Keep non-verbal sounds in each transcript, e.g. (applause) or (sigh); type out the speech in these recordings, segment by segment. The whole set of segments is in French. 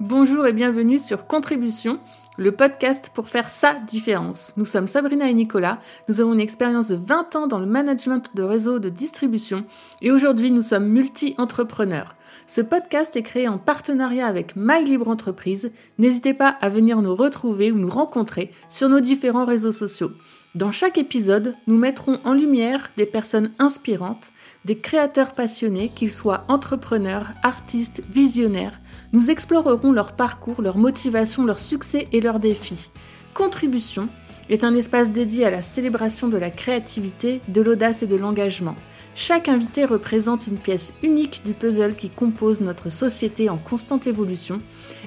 Bonjour et bienvenue sur Contribution, le podcast pour faire sa différence. Nous sommes Sabrina et Nicolas, nous avons une expérience de 20 ans dans le management de réseaux de distribution et aujourd'hui nous sommes multi-entrepreneurs. Ce podcast est créé en partenariat avec My Libre Entreprise. N'hésitez pas à venir nous retrouver ou nous rencontrer sur nos différents réseaux sociaux. Dans chaque épisode, nous mettrons en lumière des personnes inspirantes, des créateurs passionnés, qu'ils soient entrepreneurs, artistes, visionnaires. Nous explorerons leur parcours, leur motivation, leurs succès et leurs défis. Contribution est un espace dédié à la célébration de la créativité, de l'audace et de l'engagement. Chaque invité représente une pièce unique du puzzle qui compose notre société en constante évolution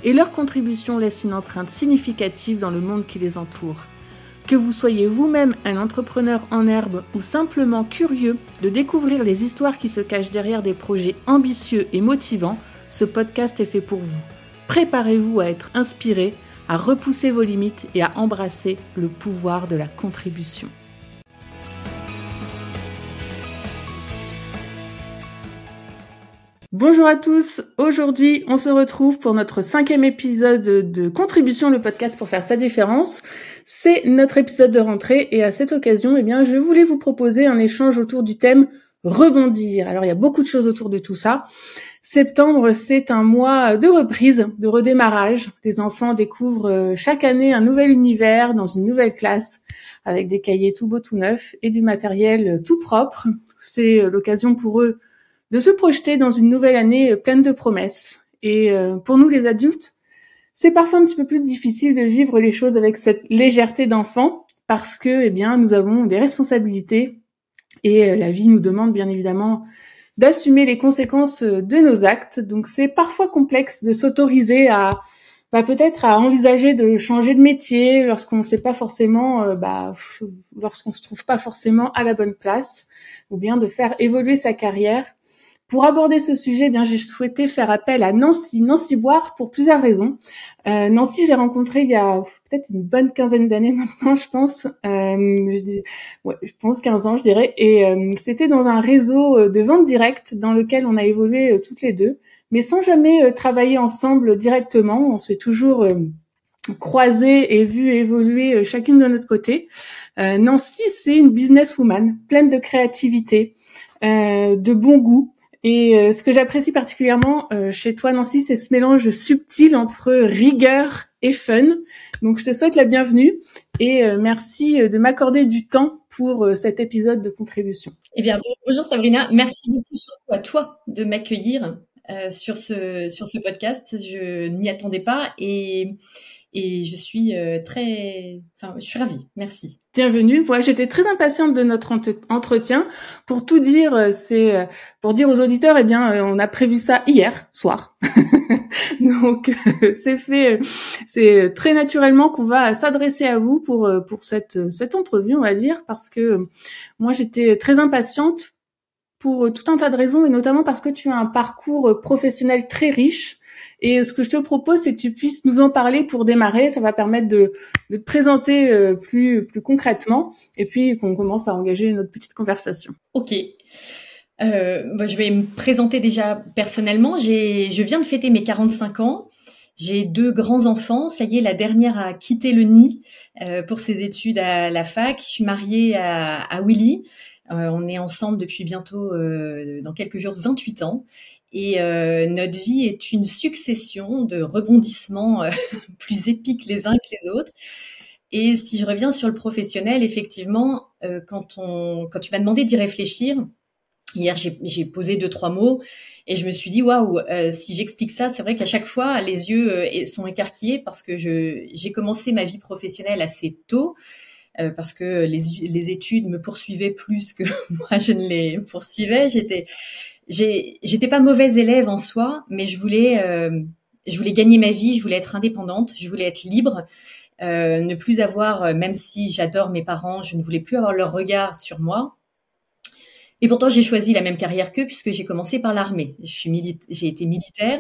et leur contribution laisse une empreinte significative dans le monde qui les entoure. Que vous soyez vous-même un entrepreneur en herbe ou simplement curieux de découvrir les histoires qui se cachent derrière des projets ambitieux et motivants, ce podcast est fait pour vous. Préparez-vous à être inspiré, à repousser vos limites et à embrasser le pouvoir de la contribution. Bonjour à tous, aujourd'hui on se retrouve pour notre cinquième épisode de Contribution, le podcast pour faire sa différence. C'est notre épisode de rentrée et à cette occasion, eh bien, je voulais vous proposer un échange autour du thème rebondir. Alors il y a beaucoup de choses autour de tout ça. Septembre, c'est un mois de reprise, de redémarrage. Les enfants découvrent euh, chaque année un nouvel univers dans une nouvelle classe avec des cahiers tout beaux, tout neufs et du matériel tout propre. C'est euh, l'occasion pour eux de se projeter dans une nouvelle année euh, pleine de promesses. Et euh, pour nous les adultes, c'est parfois un petit peu plus difficile de vivre les choses avec cette légèreté d'enfant parce que, eh bien, nous avons des responsabilités et euh, la vie nous demande bien évidemment d'assumer les conséquences de nos actes. Donc c'est parfois complexe de s'autoriser à bah, peut-être à envisager de changer de métier lorsqu'on ne sait pas forcément, bah, lorsqu'on se trouve pas forcément à la bonne place, ou bien de faire évoluer sa carrière pour aborder ce sujet, eh bien j'ai souhaité faire appel à Nancy, Nancy Boire pour plusieurs raisons. Euh, Nancy, j'ai rencontré il y a peut-être une bonne quinzaine d'années maintenant, je pense. Euh, je, ouais, je pense 15 ans, je dirais. Et euh, c'était dans un réseau euh, de vente directe dans lequel on a évolué euh, toutes les deux, mais sans jamais travailler ensemble directement. On s'est toujours croisé et vu évoluer chacune de notre côté. Nancy, c'est une businesswoman pleine de créativité, de bon goût, et euh, ce que j'apprécie particulièrement euh, chez toi, Nancy, c'est ce mélange subtil entre rigueur et fun. Donc, je te souhaite la bienvenue et euh, merci de m'accorder du temps pour cet épisode de contribution. Eh bien, bonjour Sabrina, merci beaucoup à toi de m'accueillir sur ce sur ce podcast. Je n'y attendais pas et et je suis euh, très, enfin, je suis ravie. Merci. Bienvenue. Ouais, j'étais très impatiente de notre entretien. Pour tout dire, euh, c'est euh, pour dire aux auditeurs, eh bien, on a prévu ça hier soir. (laughs) Donc, c'est fait, c'est très naturellement qu'on va s'adresser à vous pour pour cette cette entrevue, on va dire, parce que moi, j'étais très impatiente pour tout un tas de raisons, et notamment parce que tu as un parcours professionnel très riche et ce que je te propose, c'est que tu puisses nous en parler pour démarrer. Ça va permettre de, de te présenter euh, plus, plus concrètement et puis qu'on commence à engager notre petite conversation. Ok. Euh, bah, je vais me présenter déjà personnellement. Je viens de fêter mes 45 ans. J'ai deux grands enfants. Ça y est, la dernière a quitté le nid euh, pour ses études à la fac. Je suis mariée à, à Willy. Euh, on est ensemble depuis bientôt, euh, dans quelques jours, 28 ans. Et euh, notre vie est une succession de rebondissements (laughs) plus épiques les uns que les autres. Et si je reviens sur le professionnel, effectivement, quand, on, quand tu m'as demandé d'y réfléchir, hier j'ai posé deux, trois mots et je me suis dit, waouh, si j'explique ça, c'est vrai qu'à chaque fois, les yeux sont écarquillés parce que j'ai commencé ma vie professionnelle assez tôt. Parce que les, les, études me poursuivaient plus que (laughs) moi je ne les poursuivais. J'étais j'étais pas mauvaise élève en soi, mais je voulais, euh, je voulais gagner ma vie, je voulais être indépendante, je voulais être libre, euh, ne plus avoir, euh, même si j'adore mes parents, je ne voulais plus avoir leur regard sur moi. Et pourtant, j'ai choisi la même carrière qu'eux puisque j'ai commencé par l'armée. J'ai été militaire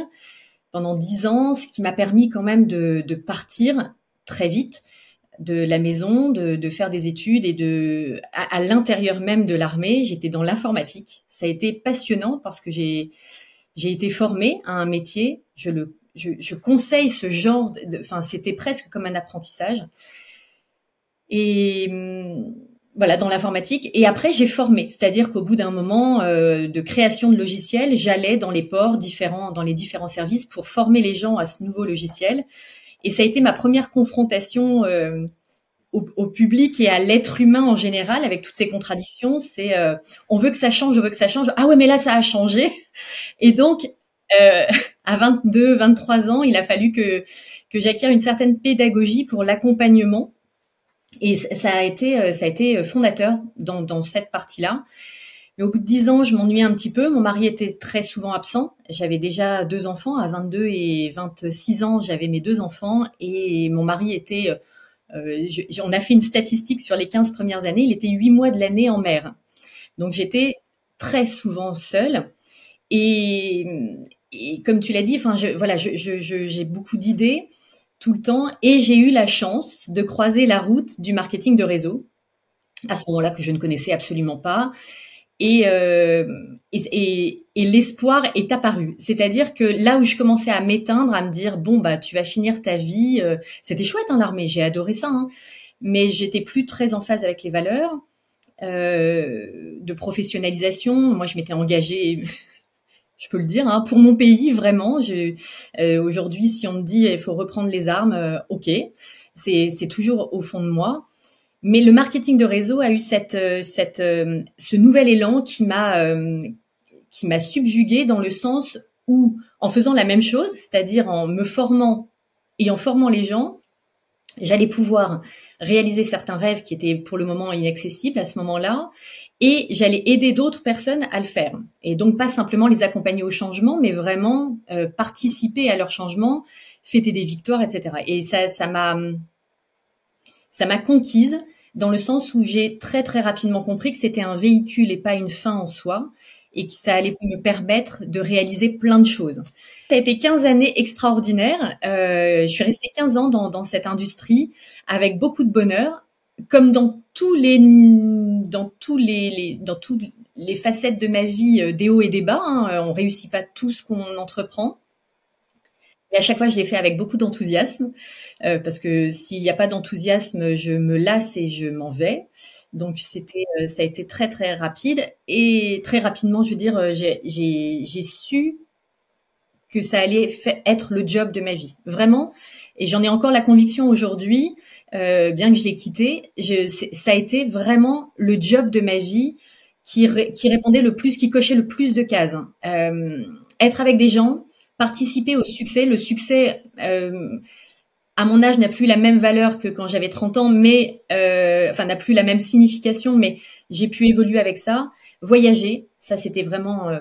pendant dix ans, ce qui m'a permis quand même de, de partir très vite de la maison, de, faire des études et de à, l'intérieur même de l'armée, j'étais dans l'informatique. Ça a été passionnant parce que j'ai j'ai été formée à un métier. Je le je, conseille ce genre de, enfin, c'était presque comme un apprentissage. Et hum, voilà, dans l'informatique. Et après, j'ai formé, c'est-à-dire qu'au bout d'un moment euh, de création de logiciels, j'allais dans les ports différents, dans les différents services pour former les gens à ce nouveau logiciel. Et ça a été ma première confrontation euh, au, public et à l'être humain en général, avec toutes ces contradictions. C'est euh, on veut que ça change, on veut que ça change. Ah ouais, mais là, ça a changé. Et donc, euh, (laughs) à 22, 23 ans, il a fallu que que j'acquière une certaine pédagogie pour l'accompagnement et ça a été, euh, ça a été fondateur dans, dans cette partie-là. Mais au bout de dix ans, je m'ennuyais un petit peu. Mon mari était très souvent absent. J'avais déjà deux enfants. À 22 et 26 ans, j'avais mes deux enfants. Et mon mari était... Euh, on a fait une statistique sur les 15 premières années. Il était huit mois de l'année en mer. Donc j'étais très souvent seule. Et, et comme tu l'as dit, enfin, je, voilà, j'ai je, je, beaucoup d'idées tout le temps et j'ai eu la chance de croiser la route du marketing de réseau à ce moment-là que je ne connaissais absolument pas. Et, euh, et, et, l'espoir est apparu. C'est-à-dire que là où je commençais à m'éteindre, à me dire bon bah tu vas finir ta vie, euh, c'était chouette hein, l'armée, j'ai adoré ça, hein, mais j'étais plus très en phase avec les valeurs euh, de professionnalisation. Moi je m'étais engagée (laughs) je peux le dire, hein, pour mon pays, vraiment. Euh, Aujourd'hui, si on me dit il faut reprendre les armes, euh, ok, c'est toujours au fond de moi. Mais le marketing de réseau a eu cette, euh, cette, euh, ce nouvel élan qui m'a qui m'a subjugué dans le sens où, en faisant la même chose, c'est-à-dire en me formant et en formant les gens, j'allais pouvoir réaliser certains rêves qui étaient pour le moment inaccessibles à ce moment-là et j'allais aider d'autres personnes à le faire. Et donc pas simplement les accompagner au changement, mais vraiment euh, participer à leur changement, fêter des victoires, etc. Et ça, ça m'a, ça m'a conquise dans le sens où j'ai très très rapidement compris que c'était un véhicule et pas une fin en soi, et que ça allait me permettre de réaliser plein de choses. Ça a été 15 années extraordinaires. Euh, je suis restée 15 ans dans, dans cette industrie avec beaucoup de bonheur, comme dans tous les dans tous les, dans toutes les facettes de ma vie euh, des hauts et des bas. Hein, on réussit pas tout ce qu'on entreprend. Et à chaque fois, je l'ai fait avec beaucoup d'enthousiasme, euh, parce que s'il n'y a pas d'enthousiasme, je me lasse et je m'en vais. Donc c'était, ça a été très très rapide et très rapidement, je veux dire, j'ai su que ça allait être le job de ma vie, vraiment. Et j'en ai encore la conviction aujourd'hui, euh, bien que je l'ai quitté, je, ça a été vraiment le job de ma vie qui, qui répondait le plus, qui cochait le plus de cases. Euh, être avec des gens, participer au succès. Le succès, euh, à mon âge, n'a plus la même valeur que quand j'avais 30 ans, mais euh, enfin n'a plus la même signification, mais j'ai pu évoluer avec ça. Voyager, ça c'était vraiment euh,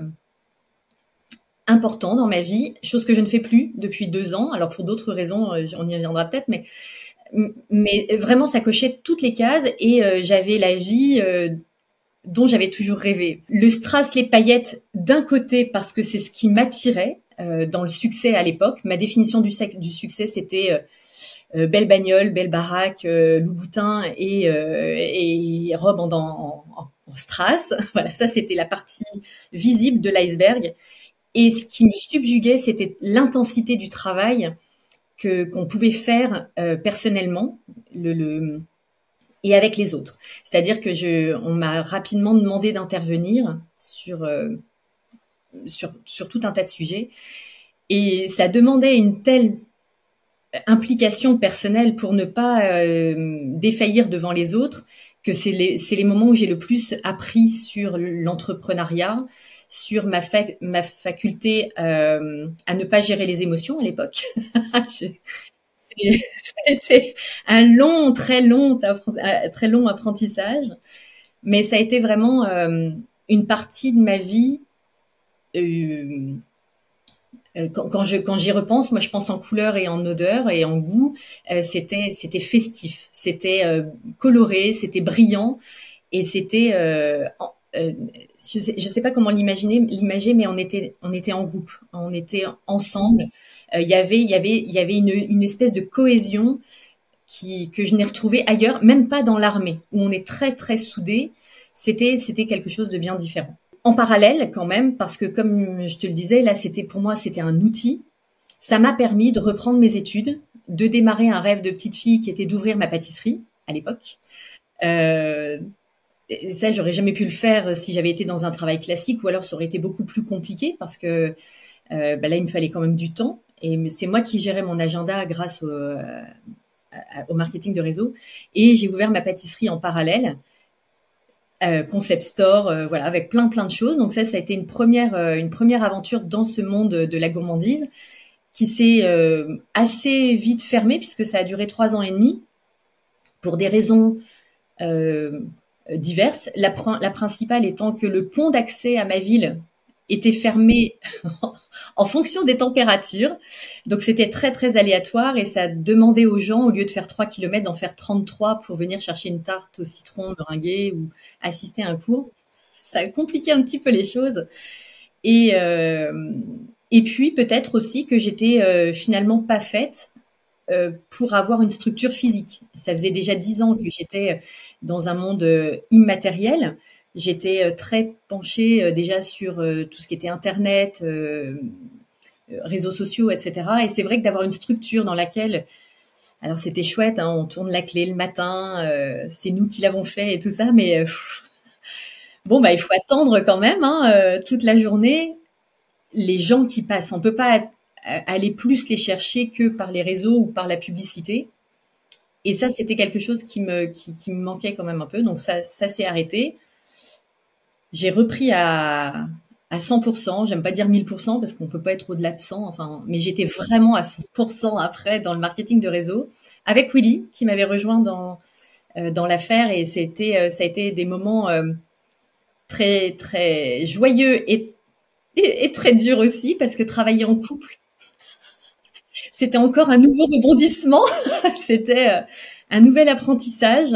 important dans ma vie, chose que je ne fais plus depuis deux ans. Alors pour d'autres raisons, euh, on y reviendra peut-être, mais mais vraiment ça cochait toutes les cases et euh, j'avais la vie euh, dont j'avais toujours rêvé. Le strass, les paillettes d'un côté parce que c'est ce qui m'attirait dans le succès à l'époque. Ma définition du, succès c'était belle bagnole, belle baraque, Louboutin et, et robe en, en, strass. (laughs) Voilà, ça c'était la partie visible de l'iceberg. Et ce qui me subjuguait, c'était l'intensité du travail que qu'on pouvait faire euh, personnellement, le, le, et avec les autres. C'est-à-dire que je, on m'a rapidement demandé d'intervenir sur, euh, sur sur tout un tas de sujets, et ça demandait une telle implication personnelle pour ne pas euh, défaillir devant les autres que c'est les, les moments où j'ai le plus appris sur l'entrepreneuriat, sur ma, ma faculté euh, à ne pas gérer les émotions à l'époque. (laughs) C'était un long, très long, très long apprentissage, mais ça a été vraiment euh, une partie de ma vie. Euh, quand, quand, je quand j'y repense, moi je pense en couleur et en odeur et en goût. c'était c'était festif, c'était coloré, c'était brillant et c'était je sais, je sais pas comment l'imaginer, l'imager, mais on était, on était en groupe, on était ensemble. Euh, il y avait, il y avait, il y avait une, une espèce de cohésion qui, que je n'ai retrouvée ailleurs, même pas dans l'armée, où on est très très soudés. C'était, c'était quelque chose de bien différent. En parallèle, quand même, parce que comme je te le disais, là, c'était pour moi, c'était un outil. ça m'a permis de reprendre mes études, de démarrer un rêve de petite fille qui était d'ouvrir ma pâtisserie à l'époque. Euh, ça, j'aurais jamais pu le faire si j'avais été dans un travail classique, ou alors ça aurait été beaucoup plus compliqué parce que euh, bah là, il me fallait quand même du temps. Et c'est moi qui gérais mon agenda grâce au, euh, au marketing de réseau. Et j'ai ouvert ma pâtisserie en parallèle. Euh, concept store, euh, voilà, avec plein plein de choses. Donc ça, ça a été une première euh, une première aventure dans ce monde de la gourmandise qui s'est assez vite fermée puisque ça a duré trois ans et demi pour des raisons diverses. La, la principale étant que le pont d'accès à ma ville était fermé (laughs) en fonction des températures. Donc c'était très très aléatoire et ça demandait aux gens, au lieu de faire 3 km, d'en faire 33 pour venir chercher une tarte au citron meringuée ou assister à un cours. Ça a compliqué un petit peu les choses. Et, euh, et puis peut-être aussi que j'étais euh, finalement pas faite euh, pour avoir une structure physique. Ça faisait déjà dix ans que j'étais dans un monde immatériel J'étais euh, très penchée euh, déjà sur euh, tout ce qui était Internet, réseaux sociaux, etc. Et c'est vrai que d'avoir une structure dans laquelle, alors c'était chouette, hein, on tourne la clé le matin, c'est nous qui l'avons fait et tout ça, mais bon, bah il faut attendre quand même hein, toute la journée. Les gens qui passent, on peut pas aller plus les chercher que par les réseaux ou par la publicité. Et ça, c'était quelque chose qui me, qui, me manquait quand même un peu. Donc ça, ça s'est arrêté j'ai repris à, à 100%. J'aime pas dire 1000% parce qu'on peut pas être au-delà de 100. Enfin, mais j'étais vraiment à 100% après dans le marketing de réseau avec Willy qui m'avait rejoint dans euh, dans l'affaire et c'était euh, ça a été des moments euh, très très joyeux et, et, et très durs aussi parce que travailler en couple c'était encore un nouveau rebondissement, (laughs) c'était un nouvel apprentissage.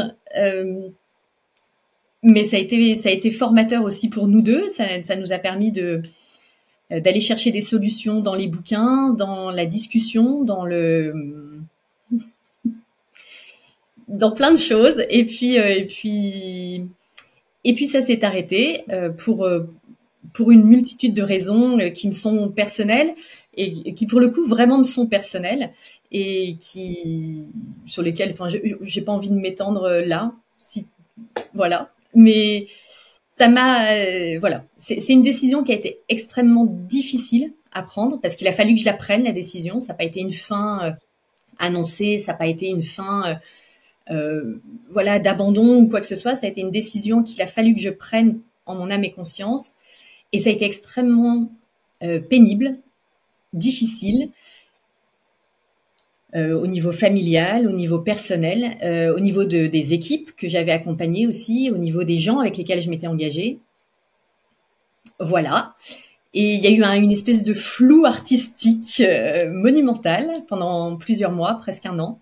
Mais ça a été ça a été formateur aussi pour nous deux. Ça, ça nous a permis de euh, d'aller chercher des solutions dans les bouquins, dans la discussion, dans le (laughs) dans plein de choses. Et puis euh, et puis et puis ça s'est arrêté euh, pour pour une multitude de raisons qui me sont personnelles et qui pour le coup vraiment me sont personnelles et qui sur lesquelles enfin j'ai pas envie de m'étendre là si voilà mais ça m'a, euh, voilà, c'est une décision qui a été extrêmement difficile à prendre parce qu'il a fallu que je la prenne la décision. Ça n'a pas été une fin euh, annoncée, ça n'a pas été une fin, euh, voilà, d'abandon ou quoi que ce soit. Ça a été une décision qu'il a fallu que je prenne en mon âme et conscience, et ça a été extrêmement pénible, difficile. Euh, au niveau familial, au niveau personnel, euh, au niveau de, des équipes que j'avais accompagnées aussi, au niveau des gens avec lesquels je m'étais engagée. Voilà. Et il y a eu une espèce de flou artistique euh, monumental pendant plusieurs mois, presque un an.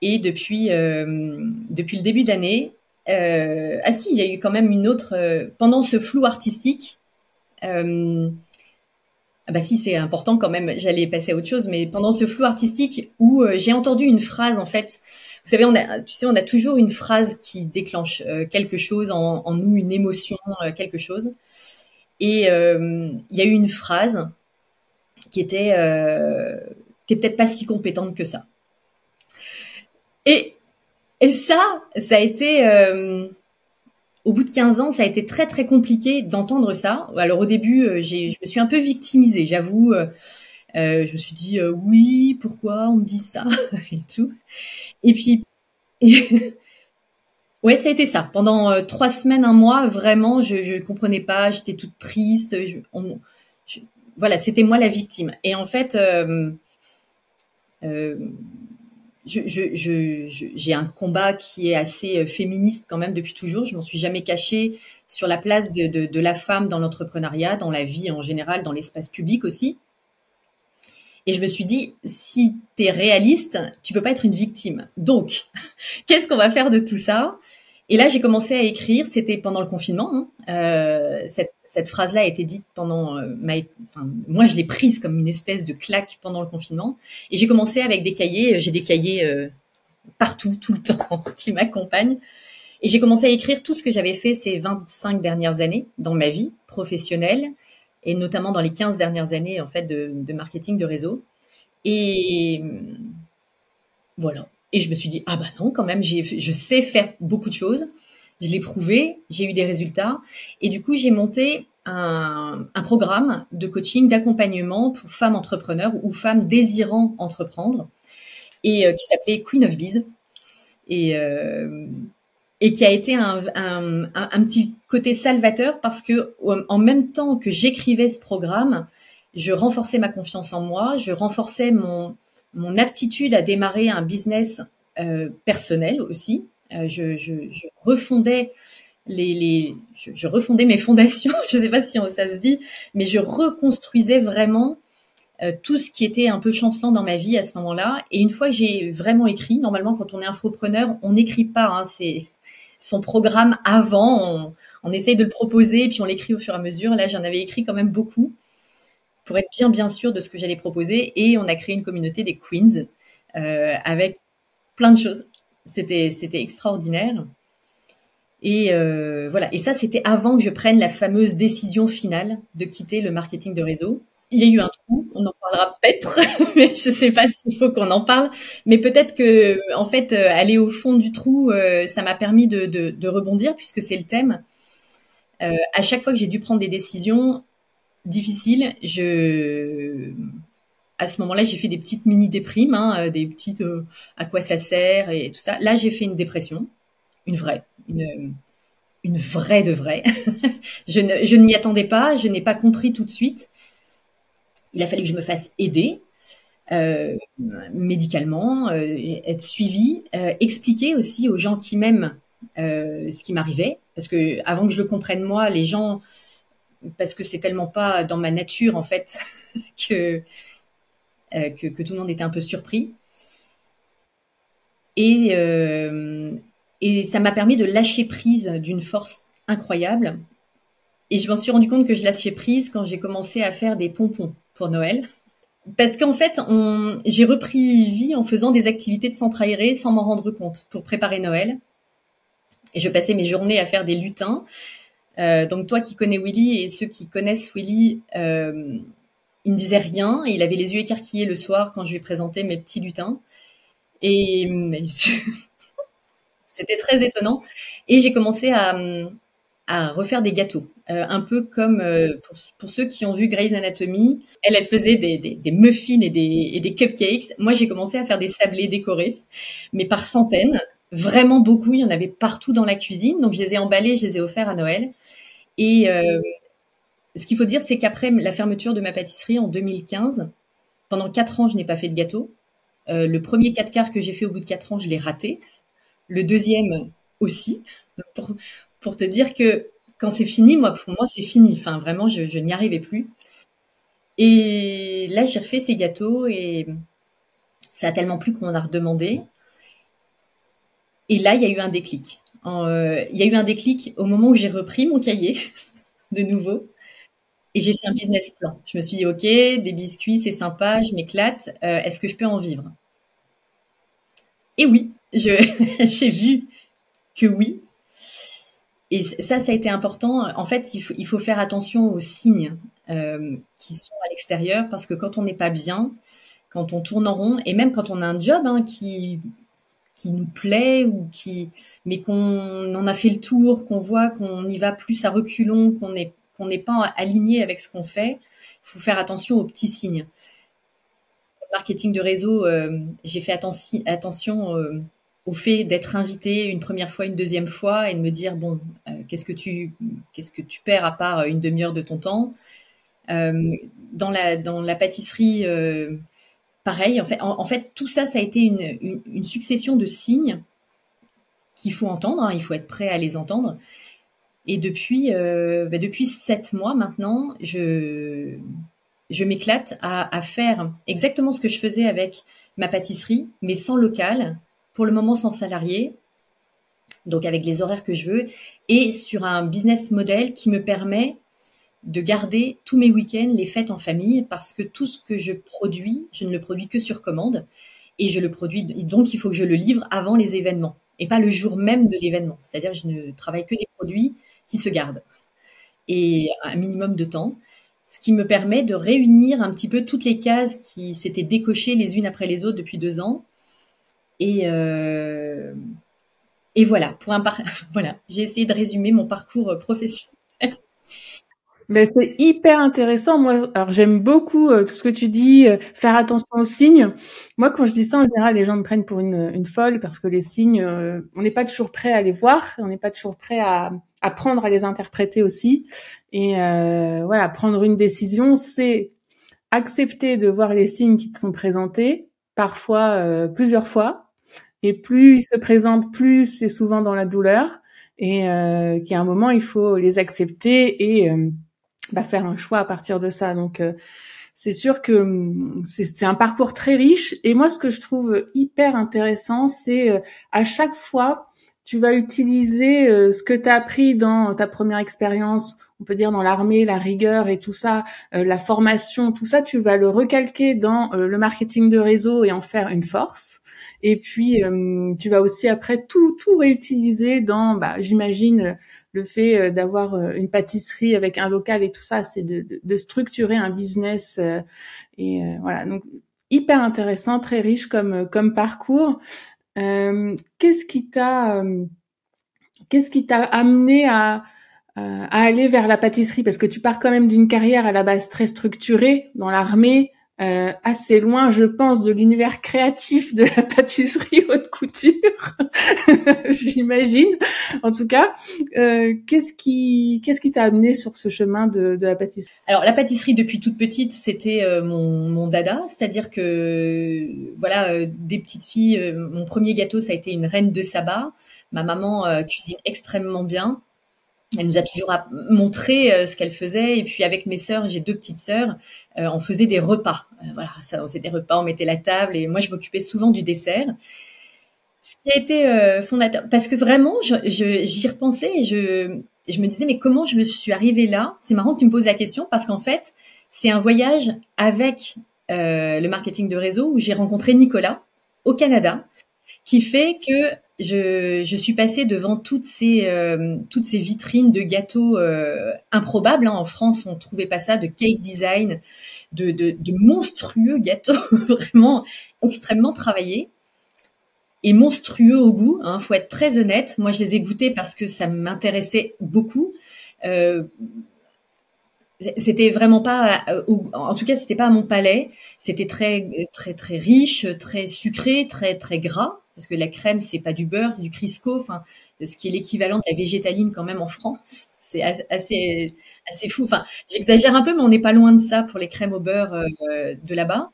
Et depuis, depuis le début d'année, ah si, il y a eu quand même une autre... pendant ce flou artistique, bah si, c'est important quand même. J'allais passer à autre chose, mais pendant ce flou artistique où euh, j'ai entendu une phrase, en fait, vous savez, on a, tu sais, on a toujours une phrase qui déclenche euh, quelque chose en, en, nous, une émotion, euh, quelque chose. Et il y a eu une phrase qui était, t'es peut-être pas si compétente que ça. Et et ça, ça a été au bout de 15 ans, ça a été très très compliqué d'entendre ça. Alors au début, euh, je me suis un peu victimisée, j'avoue. Euh, euh je me suis dit oui, pourquoi on me dit ça (laughs) et tout. Et puis, (laughs) ouais, ça a été ça. Pendant trois semaines, un mois, vraiment, je ne comprenais pas. J'étais toute triste. voilà, c'était moi la victime. Et en fait, j'ai un combat qui est assez euh, féministe quand même depuis toujours. Je m'en suis jamais cachée sur la place de la femme dans l'entrepreneuriat, dans la vie en général, dans l'espace public aussi. Et je me suis dit, si tu es réaliste, tu peux pas être une victime. Donc, (laughs) qu'est-ce qu'on va faire de tout ça? Et là, j'ai commencé à écrire. C'était pendant le confinement. Hein. Euh, cette, cette phrase-là a été dite pendant euh, ma. Enfin, moi, je l'ai prise comme une espèce de claque pendant le confinement. Et j'ai commencé avec des cahiers. J'ai des cahiers euh, partout, tout le (laughs) temps, qui m'accompagnent. Et j'ai commencé à écrire tout ce que j'avais fait ces 25 dernières années dans ma vie professionnelle, et notamment dans les 15 dernières années en fait de, marketing de réseau. Et voilà. Et je me suis dit ah bah non quand même je sais faire beaucoup de choses. Je l'ai prouvé, j'ai eu des résultats et du coup j'ai monté un, programme de coaching d'accompagnement pour femmes entrepreneurs ou femmes désirant entreprendre et euh, qui s'appelait Queen of Bees et euh, et qui a été un, un, petit côté salvateur parce que en même temps que j'écrivais ce programme, je renforçais ma confiance en moi, je renforçais mon, mon aptitude à démarrer un business euh, personnel aussi. Euh, je, je, je, refondais les, les je, je, refondais mes fondations. (laughs) je ne sais pas si ça se dit, mais je reconstruisais vraiment euh, tout ce qui était un peu chancelant dans ma vie à ce moment-là. Et une fois que j'ai vraiment écrit, normalement quand on est infopreneur, on n'écrit pas. Hein, c'est son programme avant, on, on essaye de le proposer, puis on l'écrit au fur et à mesure. Là, j'en avais écrit quand même beaucoup pour être bien bien sûr de ce que j'allais proposer. Et on a créé une communauté des queens euh, avec plein de choses. C'était c'était extraordinaire. Et euh, voilà. Et ça, c'était avant que je prenne la fameuse décision finale de quitter le marketing de réseau il y a eu un trou, on en parlera peut-être, (laughs) mais je sais pas s'il faut qu'on en parle. Mais peut-être que, en fait, euh, aller au fond du trou, euh, ça m'a permis de, de, de, rebondir puisque c'est le thème. Euh, à chaque fois que j'ai dû prendre des décisions difficiles, je, à ce moment-là, j'ai fait des petites mini déprimes, hein, des petites à quoi ça sert et tout ça. Là, j'ai fait une dépression, une vraie, une, vraie de vraie. (laughs) je ne, je ne m'y attendais pas, je n'ai pas compris tout de suite. Il a fallu que je me fasse aider euh, médicalement, euh, être suivi, euh, expliquer aussi aux gens qui m'aiment ce qui m'arrivait, parce que avant que je le comprenne moi, les gens, parce que c'est tellement pas dans ma nature en fait (laughs) que, que, tout le monde était un peu surpris. Et, et ça m'a permis de lâcher prise d'une force incroyable. Et je m'en suis rendu compte que je lâchais prise quand j'ai commencé à faire des pompons pour Noël. Parce qu'en fait, j'ai repris vie en faisant des activités de centre aéré sans m'en rendre compte pour préparer Noël. Et je passais mes journées à faire des lutins. Euh, donc toi qui connais Willy et ceux qui connaissent Willy, euh, il ne disait rien. il avait les yeux écarquillés le soir quand je lui présentais mes petits lutins. Et (laughs) c'était très étonnant. Et j'ai commencé à, à refaire des gâteaux. Euh, un peu comme euh, pour, pour, ceux qui ont vu Grey's Anatomy, elle, elle faisait des, des, des muffins et des, et des cupcakes. Moi, j'ai commencé à faire des sablés décorés, mais par centaines, vraiment beaucoup. Il y en avait partout dans la cuisine, donc je les ai emballés, je les ai offerts à Noël. Et euh, ce qu'il faut dire, c'est qu'après la fermeture de ma pâtisserie en 2015, pendant quatre ans, je n'ai pas fait de gâteau. Euh, le premier 4 quarts que j'ai fait au bout de quatre ans, je l'ai raté. Le deuxième aussi. Pour, pour te dire que quand c'est fini, moi, pour moi, c'est fini. Enfin, vraiment, je, n'y arrivais plus. Et là, j'ai refait ces gâteaux et ça a tellement plu qu'on en a redemandé. Et là, il y a eu un déclic. Euh, il y a eu un déclic au moment où j'ai repris mon cahier (laughs) de nouveau et j'ai fait un business plan. Je me suis dit, OK, des biscuits, c'est sympa, je m'éclate. Euh, est-ce que je peux en vivre? Et oui, (laughs) j'ai vu que oui, et ça, ça a été important. En fait, il faut, faire attention aux signes euh, qui sont à l'extérieur parce que quand on n'est pas bien, quand on tourne en rond, et même quand on a un job hein, qui qui nous plaît ou qui, mais qu'on en a fait le tour, qu'on voit qu'on y va plus à reculons, qu'on n'est qu'on n'est pas aligné avec ce qu'on fait, il faut faire attention aux petits signes. marketing de réseau, euh, j'ai fait attention, attention euh, au fait d'être invité une première fois, une deuxième fois et de me dire bon, euh, qu'est-ce que tu qu'est-ce que tu perds à part une demi-heure de ton temps? Dans la dans la pâtisserie en fait tout ça ça a été une, succession de signes qu'il faut entendre hein, il faut être prêt à les entendre. Et depuis bah, depuis sept mois maintenant je je m'éclate à, à faire exactement ce que je faisais avec ma pâtisserie mais sans local pour le moment sans salarié, donc avec les horaires que je veux, et sur un business model qui me permet de garder tous mes week-ends, les fêtes en famille, parce que tout ce que je produis, je ne le produis que sur commande, et je le produis, donc il faut que je le livre avant les événements, et pas le jour même de l'événement. C'est-à-dire je ne travaille que des produits qui se gardent, et un minimum de temps. ce qui me permet de réunir un petit peu toutes les cases qui s'étaient décochées les unes après les autres depuis deux ans. Et, euh, voilà, pour un (laughs) voilà, j'ai essayé de résumer mon parcours professionnel. Ben, c'est hyper intéressant. Moi, alors j'aime beaucoup euh, tout ce que tu dis, euh, faire attention aux signes. Moi, quand je dis ça, en général, les gens me prennent pour une, une folle parce que les signes, euh, on n'est pas toujours prêt à les voir, on n'est pas toujours prêt à apprendre à les interpréter aussi. Et voilà, prendre une décision, c'est accepter de voir les signes qui te sont présentés, parfois plusieurs fois. Et plus ils se présentent, plus c'est souvent dans la douleur. Et qu'à un moment, il faut les accepter et bah, faire un choix à partir de ça. Donc euh, c'est sûr que hum, c'est un parcours très riche. Et moi, ce que je trouve hyper intéressant, c'est euh, à chaque fois, tu vas utiliser euh, ce que tu as appris dans ta première expérience, on peut dire dans l'armée, la rigueur et tout ça, la formation, tout ça, tu vas le recalquer dans le marketing de réseau et en faire une force. Et puis, tu vas aussi après tout, tout réutiliser dans, bah, j'imagine, le fait euh, d'avoir euh, une pâtisserie avec un local et tout ça, c'est de, de, structurer un business euh, et voilà. Donc hyper intéressant, très riche comme comme parcours. qu'est-ce qui t'a qu'est-ce qui t'a amené à à aller vers la pâtisserie parce que tu pars quand même d'une carrière à la base très structurée dans l'armée euh, assez loin, je pense, de l'univers créatif de la pâtisserie haute couture, (laughs) j'imagine. En tout cas, euh, qu'est-ce qui qu'est-ce qui t'a amené sur ce chemin de, de, la pâtisserie? Alors la pâtisserie depuis toute petite, c'était euh, mon, mon dada, c'est-à-dire que voilà, euh, des petites filles, euh, mon premier gâteau ça a été une reine de sabbat. Ma maman cuisine extrêmement bien. Elle nous a toujours montré euh, ce qu'elle faisait. Et puis avec mes sœurs, j'ai deux petites sœurs, euh, on faisait des repas. Euh, voilà, ça, on faisait des repas, on mettait la table. Et moi, je m'occupais souvent du dessert. Ce qui a été fondateur, parce que vraiment, j'y repensais et je, je me disais, mais comment je me suis arrivée là? C'est marrant que tu me poses la question, parce qu'en fait, c'est un voyage avec le marketing de réseau où j'ai rencontré Nicolas au Canada, qui fait que je, suis passée devant toutes ces euh, vitrines de gâteaux euh, improbables. Hein. En France, on trouvait pas ça de cake design, de, de, de monstrueux gâteaux (laughs) vraiment extrêmement travaillés et monstrueux au goût. Hein, faut être très honnête. Moi, je les ai goûtés parce que ça m'intéressait beaucoup. Euh, c'était vraiment pas en tout cas c'était pas à mon palais c'était très très très riche très sucré très très gras parce que la crème c'est pas du beurre, c'est du Crisco, enfin ce qui est l'équivalent de la végétaline quand même en France. (laughs) C'est assez assez fou. Enfin, j'exagère un peu, mais on n'est pas loin de ça pour les crèmes au beurre euh, de là-bas.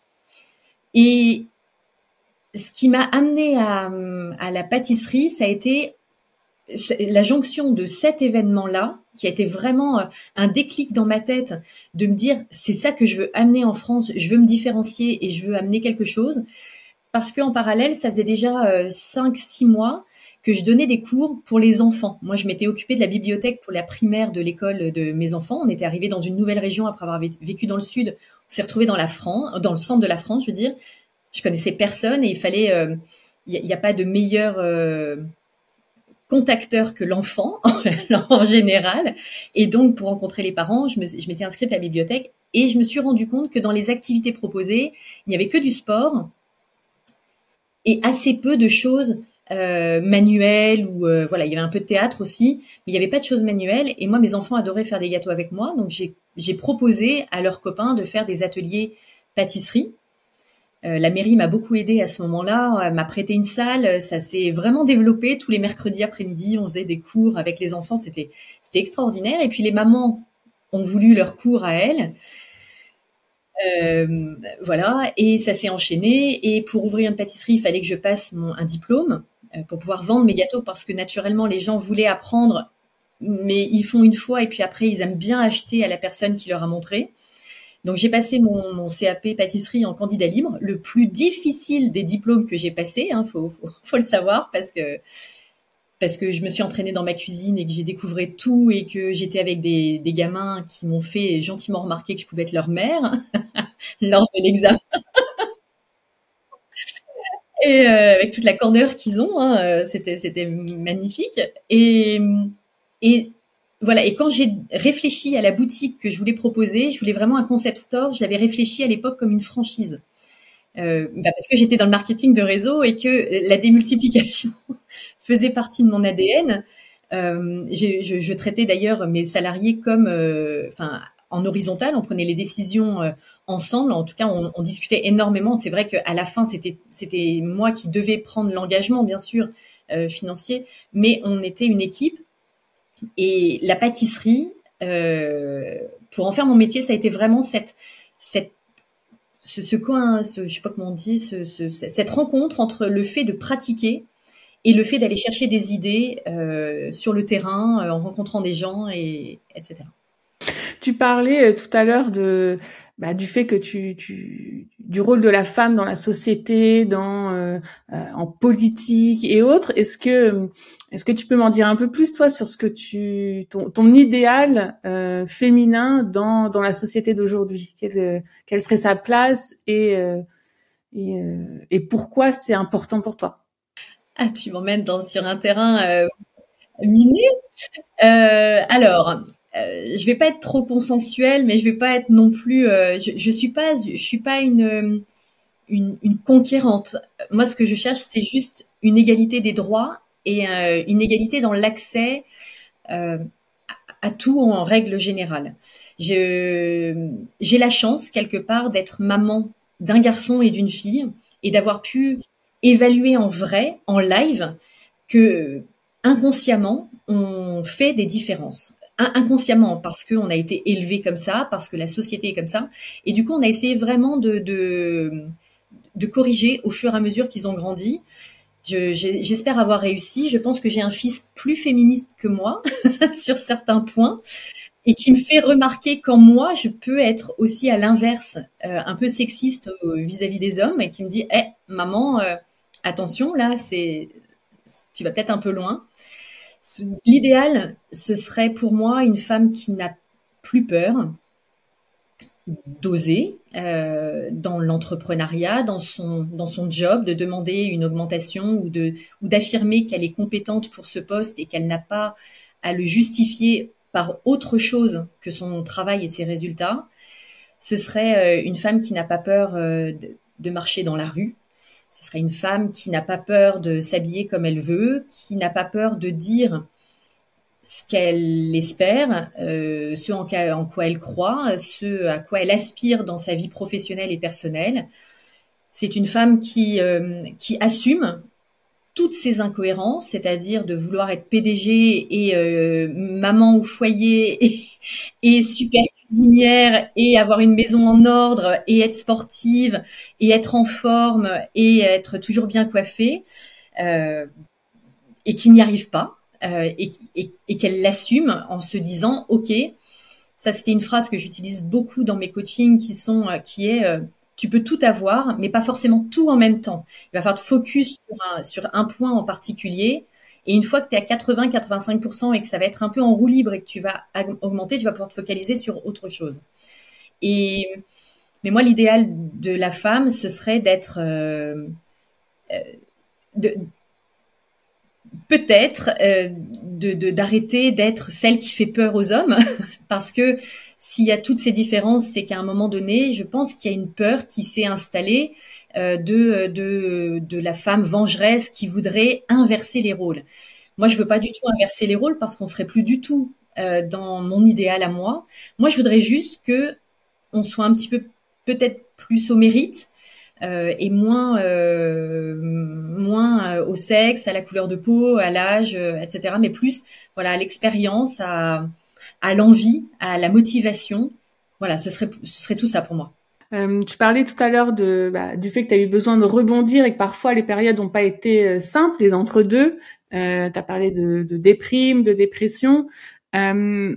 Et ce qui m'a amené à, à la pâtisserie, ça a été la jonction de cet événement-là, qui a été vraiment euh, un déclic dans ma tête, de me dire c'est ça que je veux amener en France, je veux me différencier et je veux amener quelque chose parce qu'en parallèle, ça faisait déjà 5-6 euh, mois que je donnais des cours pour les enfants. Moi, je m'étais occupée de la bibliothèque pour la primaire de l'école de mes enfants. On était arrivé dans une nouvelle région après avoir vécu dans le sud. On s'est retrouvé dans la France, dans le centre de la France, je veux dire. Je connaissais personne et il fallait. Il euh, n'y a, pas de meilleur euh, contacteur que l'enfant (laughs) en général. Et donc, pour rencontrer les parents, je m'étais inscrite à la bibliothèque et je me suis rendu compte que dans les activités proposées, il n'y avait que du sport et assez peu de choses euh, manuelles ou euh, voilà, il y avait un peu de théâtre aussi, mais il n'y avait pas de choses manuelles. Et moi, mes enfants adoraient faire des gâteaux avec moi, donc j'ai proposé à leurs copains de faire des ateliers pâtisserie. Euh, la mairie m'a beaucoup aidé à ce moment-là, m'a prêté une salle, ça s'est vraiment développé. Tous les mercredis après-midi, on faisait des cours avec les enfants, c'était c'était extraordinaire. Et puis les mamans ont voulu leur cours à elles. Euh, voilà, et ça s'est enchaîné. Et pour ouvrir une pâtisserie, il fallait que je passe mon, un diplôme euh, pour pouvoir vendre mes gâteaux parce que naturellement, les gens voulaient apprendre, mais ils font une fois et puis après, ils aiment bien acheter à la personne qui leur a montré. Donc j'ai passé mon, mon, CAP pâtisserie en candidat libre, le plus difficile des diplômes que j'ai passé, hein, faut, faut, faut, le savoir parce que parce que je me suis entraînée dans ma cuisine et que j'ai découvert tout et que j'étais avec des, des gamins qui m'ont fait gentiment remarquer que je pouvais être leur mère (laughs) lors de l'examen. et euh, avec toute la corner qu'ils ont, hein, euh, c'était c'était magnifique. Et, et voilà. Et quand j'ai réfléchi à la boutique que je voulais proposer, je voulais vraiment un concept store. Je l'avais réfléchi à l'époque comme une franchise. Euh, bah parce que j'étais dans le marketing de réseau et que la démultiplication faisait partie de mon ADN. Euh, je, je, traitais d'ailleurs mes salariés comme, euh, enfin, en horizontal, on prenait les décisions euh, ensemble. En tout cas, on, on discutait énormément. C'est vrai qu'à la fin, c'était c'était moi qui devais prendre l'engagement, bien sûr, euh, financier, mais on était une équipe. Et la pâtisserie, euh, pour en faire mon métier, ça a été vraiment cette cette ce, ce coin, ce, je sais pas comment on dit, ce, cette rencontre entre le fait de pratiquer et le fait d'aller chercher des idées euh, sur le terrain, euh, en rencontrant des gens, et etc. Tu parlais euh, tout à l'heure de bah, du fait que tu, tu du rôle de la femme dans la société, dans euh, euh, en politique et autres. Est-ce que est-ce que tu peux m'en dire un peu plus toi sur ce que tu ton, ton idéal euh, féminin dans dans la société d'aujourd'hui? Quelle, quelle serait sa place et et, et pourquoi c'est important pour toi? Ah, tu m'emmènes dans sur un terrain miné. alors, euh, je vais pas être trop consensuelle, mais je vais pas être non plus. Euh, je, je suis pas, je suis pas une, une, une conquérante. Moi, ce que je cherche, c'est juste une égalité des droits et euh, une égalité dans l'accès euh, à, tout en règle générale. j'ai la chance quelque part d'être maman d'un garçon et d'une fille et d'avoir pu évaluer en vrai, en live, que inconsciemment, on fait des différences inconsciemment parce qu'on a été élevé comme ça, parce que la société est comme ça. Et du coup, on a essayé vraiment de, de, de corriger au fur et à mesure qu'ils ont grandi. J'espère avoir réussi. Je pense que j'ai un fils plus féministe que moi (laughs) sur certains points et qui me fait remarquer qu'en moi, je peux être aussi à l'inverse, euh, un peu sexiste vis-à-vis des hommes et qui me dit, eh, maman, euh, attention, là, c'est, tu vas peut-être un peu loin. L'idéal, ce serait pour moi une femme qui n'a plus peur d'oser euh, dans l'entrepreneuriat, dans son, dans son job, de demander une augmentation ou de ou d'affirmer qu'elle est compétente pour ce poste et qu'elle n'a pas à le justifier par autre chose que son travail et ses résultats. Ce serait euh, une femme qui n'a pas peur euh, de marcher dans la rue, ce serait une femme qui n'a pas peur de s'habiller comme elle veut, qui n'a pas peur de dire ce qu'elle espère, euh, ce en, quoi elle croit, ce à quoi elle aspire dans sa vie professionnelle et personnelle. C'est une femme qui, qui assume toutes ses incohérences, c'est-à-dire de vouloir être PDG et euh, maman au foyer et, (laughs) et super cuisinière et avoir une maison en ordre et être sportive et être en forme et être toujours bien coiffée euh, et qui n'y arrive pas euh, et, et, et qu'elle l'assume en se disant ok ça c'était une phrase que j'utilise beaucoup dans mes coachings qui sont qui est tu peux tout avoir mais pas forcément tout en même temps il va falloir te focus sur un, sur un point en particulier et une fois que tu es à 80-85% et que ça va être un peu en roue libre et que tu vas augmenter, tu vas pouvoir te focaliser sur autre chose. Et mais moi, l'idéal de la femme, ce serait d'être euh, euh peut-être euh, d'arrêter d'être celle qui fait peur aux hommes, (laughs) parce que s'il y a toutes ces différences, c'est qu'à un moment donné, je pense qu'il y a une peur qui s'est installée euh, de, de, de la femme vengeresse qui voudrait inverser les rôles. Moi, je veux pas du tout inverser les rôles parce qu'on serait plus du tout euh, dans mon idéal à moi. Moi, je voudrais juste que on soit un petit peu peut-être plus au mérite euh, et moins euh, moins euh, au sexe, à la couleur de peau, à l'âge, euh, etc. Mais plus voilà à l'expérience, à à l'envie, à la motivation. Voilà, ce serait ce serait tout ça pour moi. Euh, tu parlais tout à l'heure de, bah, du fait que tu as eu besoin de rebondir et que parfois les périodes n'ont pas été euh, simples, les entre-deux. Euh, tu as parlé de, de, déprime, de dépression. Euh,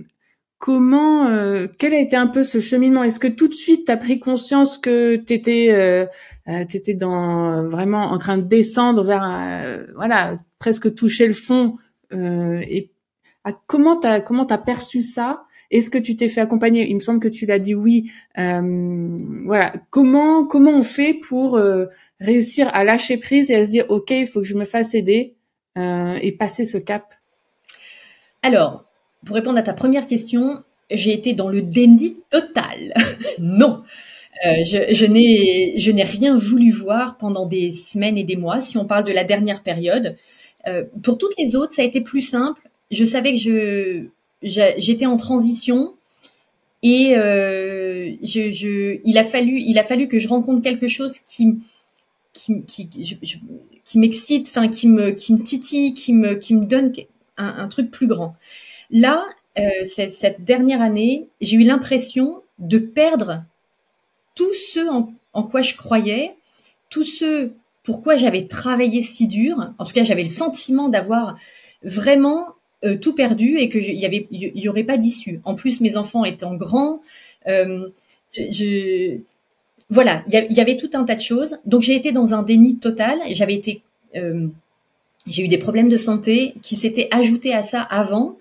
comment, euh, quel a été un peu ce cheminement? Est-ce que tout de suite tu as pris conscience que tu étais, étais dans, vraiment en train de descendre vers, voilà, presque toucher le fond et comment tu as, comment as perçu ça? Est-ce que tu t'es fait accompagner? Il me semble que tu l'as dit oui. Euh, voilà. Comment comment on fait pour euh, réussir à lâcher prise et à se dire ok, il faut que je me fasse aider euh, et passer ce cap? Alors, pour répondre à ta première question, j'ai été dans le déni total. (laughs) non, euh, je, je n'ai rien voulu voir pendant des semaines et des mois. Si on parle de la dernière période, euh, pour toutes les autres, ça a été plus simple. Je savais que je j'étais en transition et euh, je, je, il a fallu il a fallu que je rencontre quelque chose qui qui qui, qui m'excite, enfin qui me qui me titille, qui me qui me donne un, truc plus grand. Là, euh, cette dernière année, j'ai eu l'impression de perdre tout ce en, en, quoi je croyais, tout ce pourquoi j'avais travaillé si dur. En tout cas, j'avais le sentiment d'avoir vraiment euh, tout perdu et que il y avait il y, aurait pas d'issue. En plus, mes enfants étant grands, euh, je, voilà, il y, avait tout un tas de choses. Donc j'ai été dans un déni total j'avais été euh, j'ai eu des problèmes de santé qui s'étaient ajoutés à ça avant.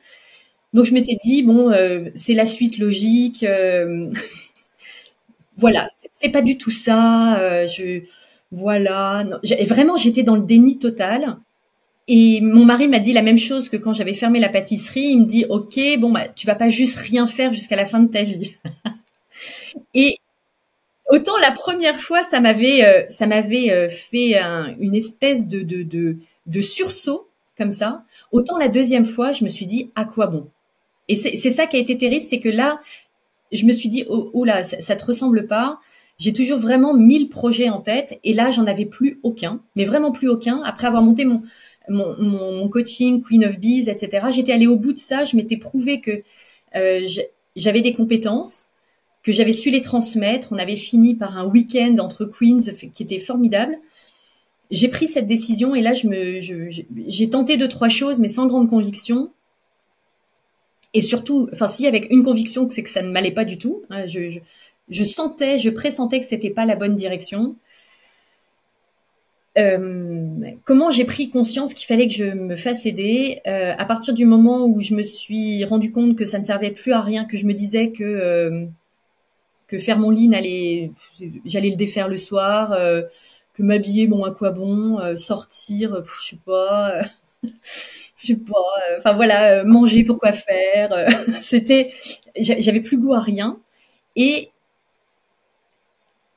Donc je m'étais dit bon, euh, c'est la suite logique. Euh, (laughs) voilà, c'est pas du tout ça. Euh, je voilà, non, vraiment j'étais dans le déni total. Et mon mari m'a dit la même chose que quand j'avais fermé la pâtisserie. Il me dit ok, bon bah tu vas pas juste rien faire jusqu'à la fin de ta vie. (laughs) et autant la première fois ça m'avait ça m'avait fait une espèce de, de, de de sursaut comme ça, autant la deuxième fois, je me suis dit à quoi bon? Et c'est ça qui a été terrible, c'est que là, je me suis dit oh, oh là, ça, ça, te ressemble pas. J'ai toujours vraiment mille projets en tête et là, j'en avais plus aucun, mais vraiment plus aucun. Après avoir monté mon mon, coaching Queen of Bees, etc. J'étais allée au bout de ça. Je m'étais prouvé que euh, j'avais des compétences, que j'avais su les transmettre. On avait fini par un week-end entre queens qui était formidable j'ai pris cette décision et là, je me, j'ai tenté deux trois choses, mais sans grande conviction. Et surtout, enfin, si avec une conviction, c'est que ça ne m'allait pas du tout. Hein, je, je, je, sentais, je pressentais que c'était pas la bonne direction. Euh, comment j'ai pris conscience qu'il fallait que je me fasse aider euh, à partir du moment où je me suis rendu compte que ça ne servait plus à rien, que je me disais que euh, que faire mon lit j'allais le défaire le soir. Euh, m'habiller, bon, à quoi bon, sortir, je sais pas, (laughs) je sais pas, enfin voilà, manger, pourquoi faire. (laughs) C'était, j'avais plus goût à rien. Et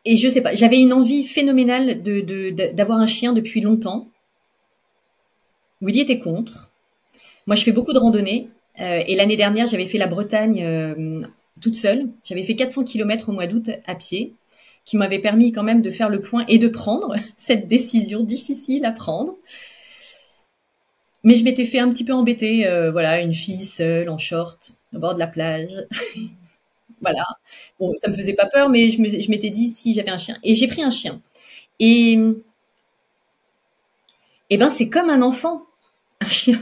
et je sais pas, j'avais une envie phénoménale de d'avoir un chien depuis longtemps. Willy était contre. Moi, je fais beaucoup de randonnées. et l'année dernière, j'avais fait la Bretagne toute seule. J'avais fait 400 km au mois d'août à pied qui m'avait permis quand même de faire le point et de prendre (laughs) cette décision difficile à prendre. Mais je m'étais fait un petit peu embêter, euh, voilà, une fille seule en short au bord de la plage. (laughs) voilà. Bon, ça me faisait pas peur, mais je m'étais dit si j'avais un chien. Et j'ai pris un chien. Et, eh ben, c'est comme un enfant, un chien.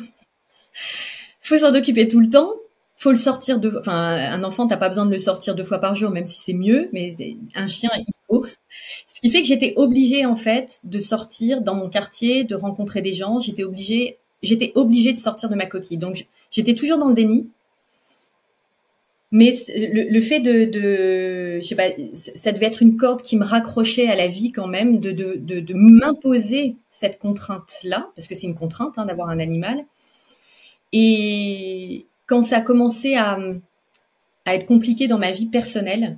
(laughs) Faut s'en occuper tout le temps faut le sortir de, enfin, un enfant, t'as pas besoin de le sortir deux fois par jour, même si c'est mieux, mais un chien, il faut. Ce qui fait que j'étais obligée, en fait, de sortir dans mon quartier, de rencontrer des gens. J'étais obligée, j'étais obligée de sortir de ma coquille. Donc, j'étais toujours dans le déni. Mais le, fait de, de, je sais pas, ça devait être une corde qui me raccrochait à la vie quand même, de, de, de, de m'imposer cette contrainte-là, parce que c'est une contrainte hein, d'avoir un animal. Et, quand ça a commencé à, être compliqué dans ma vie personnelle,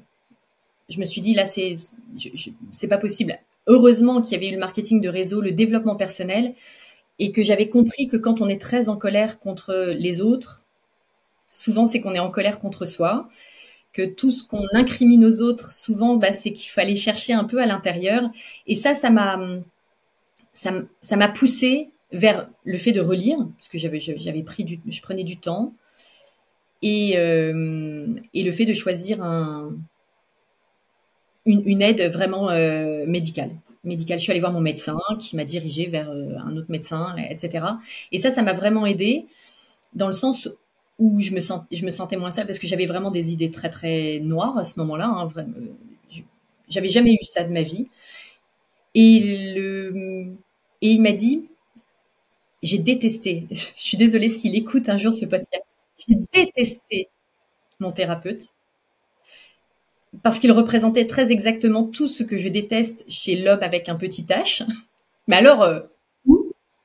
je me suis dit là c'est c'est pas possible. Heureusement qu'il y avait eu le marketing de réseau, le développement personnel, et que j'avais compris que quand on est très en colère contre les autres, souvent c'est qu'on est en colère contre soi, que tout ce qu'on incrimine aux autres, souvent bah, c'est qu'il fallait chercher un peu à l'intérieur. Et ça, ça m'a ça m'a poussé vers le fait de relire, parce que j'avais j'avais pris je prenais du temps, et, euh, le fait de choisir un, une, aide vraiment euh, médicale. Médicale. Je suis allée voir mon médecin qui m'a dirigé vers euh, un autre médecin, etc. Et ça, ça m'a vraiment aidé dans le sens où je me, sentais moins seule parce que j'avais vraiment des idées très très noires à ce moment-là. Hein, vraiment, j'avais jamais eu ça de ma vie. Et il m'a dit, j'ai détesté, (laughs) je suis désolée s'il écoute un jour ce podcast, j'ai détesté mon thérapeute parce qu'il représentait très exactement tout ce que je déteste chez l'homme avec un petit H. (laughs) Mais alors, euh,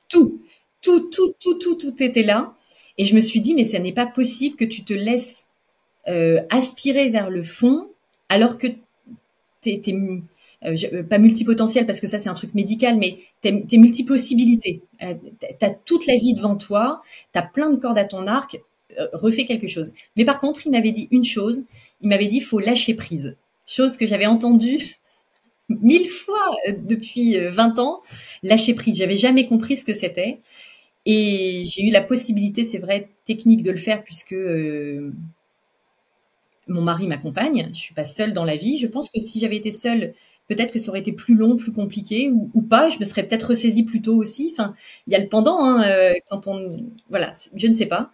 tout, tout, tout, tout, tout, tout, était là. Et je me suis dit, mais ça n'est pas possible que tu te laisses euh, aspirer vers le fond alors que tu es, euh, euh, pas multipotentiel parce que ça c'est un truc médical, mais tes, tes multipossibilités. Euh, tu as toute la vie devant toi, tu as plein de cordes à ton arc, refais quelque chose. Mais par contre, il m'avait dit une chose, il m'avait dit faut lâcher prise. Chose que j'avais entendue (laughs) mille fois depuis 20 ans, lâcher prise. J'avais jamais compris ce que c'était. Et j'ai eu la possibilité, c'est vrai, technique de le faire puisque mon mari m'accompagne. Je suis pas seule dans la vie. Je pense que si j'avais été seule, peut-être que ça aurait été plus long, plus compliqué, ou, pas. Je me serais peut-être ressaisie plus tôt aussi. Enfin, il y a le pendant hein, euh, quand on, voilà, je ne sais pas.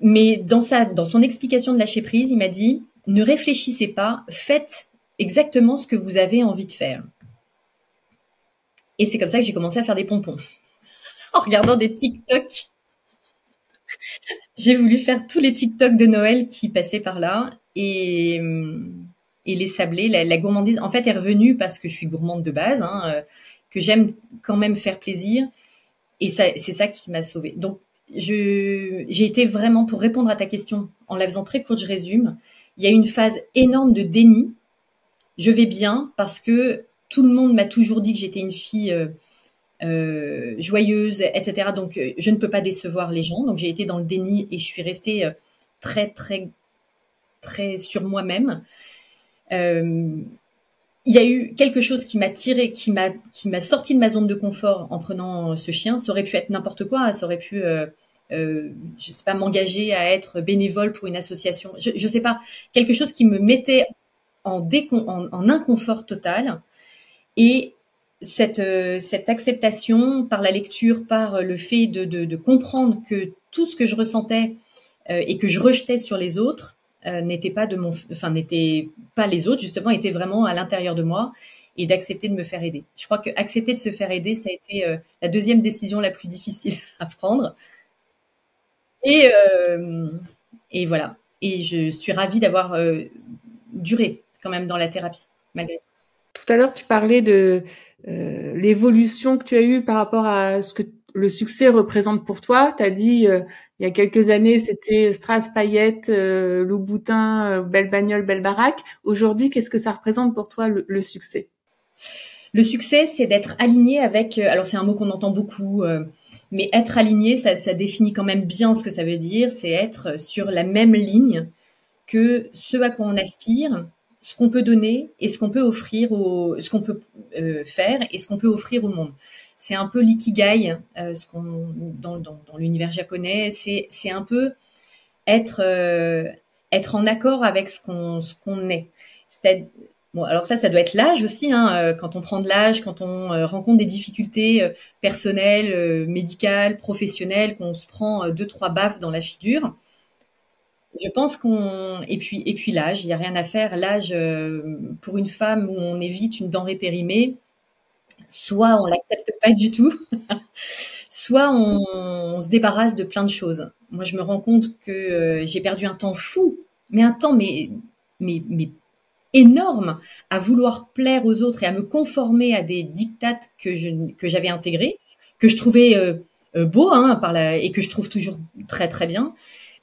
Mais dans sa, dans son explication de lâcher prise, il m'a dit ne réfléchissez pas, faites exactement ce que vous avez envie de faire. Et c'est comme ça que j'ai commencé à faire des pompons (laughs) en regardant des TikTok. j'ai voulu faire tous les TikTok de Noël qui passaient par là et hum, les sablés, la, gourmandise, en fait, est revenue parce que je suis gourmande de base, hein, euh, que j'aime quand même faire plaisir. Et c'est ça qui m'a sauvée. Donc, j'ai été vraiment, pour répondre à ta question, en la faisant très courte, je résume, il y a une phase énorme de déni. Je vais bien parce que tout le monde m'a toujours dit que j'étais une fille euh, euh, joyeuse, etc. Donc, je ne peux pas décevoir les gens. Donc, j'ai été dans le déni et je suis restée très, très, très sur moi-même. Euh, il y a eu quelque chose qui m'a tiré, qui m'a qui sorti de ma zone de confort en prenant ce chien. Ça aurait pu être n'importe quoi. Ça aurait pu, euh, euh, sais pas, m'engager à être bénévole pour une association. Je, je sais pas, quelque chose qui me mettait en, en, en inconfort total. Et cette, euh, cette acceptation par la lecture, par le fait de, de, de comprendre que tout ce que je ressentais euh, et que je rejetais sur les autres euh, n'était pas de mon, enfin n'était pas les autres justement, était vraiment à l'intérieur de moi et d'accepter de me faire aider. Je crois que accepter de se faire aider, ça a été euh, la deuxième décision la plus difficile (laughs) à prendre. Et euh, et voilà. Et je suis ravie d'avoir duré quand même dans la thérapie malgré. Tout à l'heure, tu parlais de l'évolution que tu as eue par rapport à ce que le succès représente pour toi. Tu as dit euh, il y a quelques années, c'était Strass, paillettes, euh, Louboutin, euh, belle bagnole, belle baraque. Aujourd'hui, qu'est-ce que ça représente pour toi le, succès? Le succès, c'est d'être aligné avec. Euh, alors c'est un mot qu'on entend beaucoup, mais être aligné, ça, ça, définit quand même bien ce que ça veut dire. C'est être sur la même ligne que ce à quoi on aspire, ce qu'on peut donner et ce qu'on peut offrir au, ce qu'on peut faire et ce qu'on peut offrir au monde c'est un peu l'ikigai, euh, ce qu'on dans, dans, dans l'univers japonais, c'est c'est un peu être euh, être en accord avec ce qu'on ce qu'on est. C'est bon alors ça ça doit être l'âge aussi hein, euh, quand on prend de l'âge, quand on euh, rencontre des difficultés personnelles, médicales, professionnelles, qu'on se prend deux trois baffes dans la figure. Je pense qu'on et puis et puis l'âge, il y a rien à faire. L'âge pour une femme où on évite une denrée périmée, soit on l'accepte pas du tout, (laughs) soit on, se débarrasse de plein de choses. Moi, je me rends compte que euh, j'ai perdu un temps fou, mais un temps mais mais mais énorme à vouloir plaire aux autres et à me conformer à des dictates que je que j'avais intégrés, que je trouvais euh, euh, beaux hein, par la, et que je trouve toujours très très bien.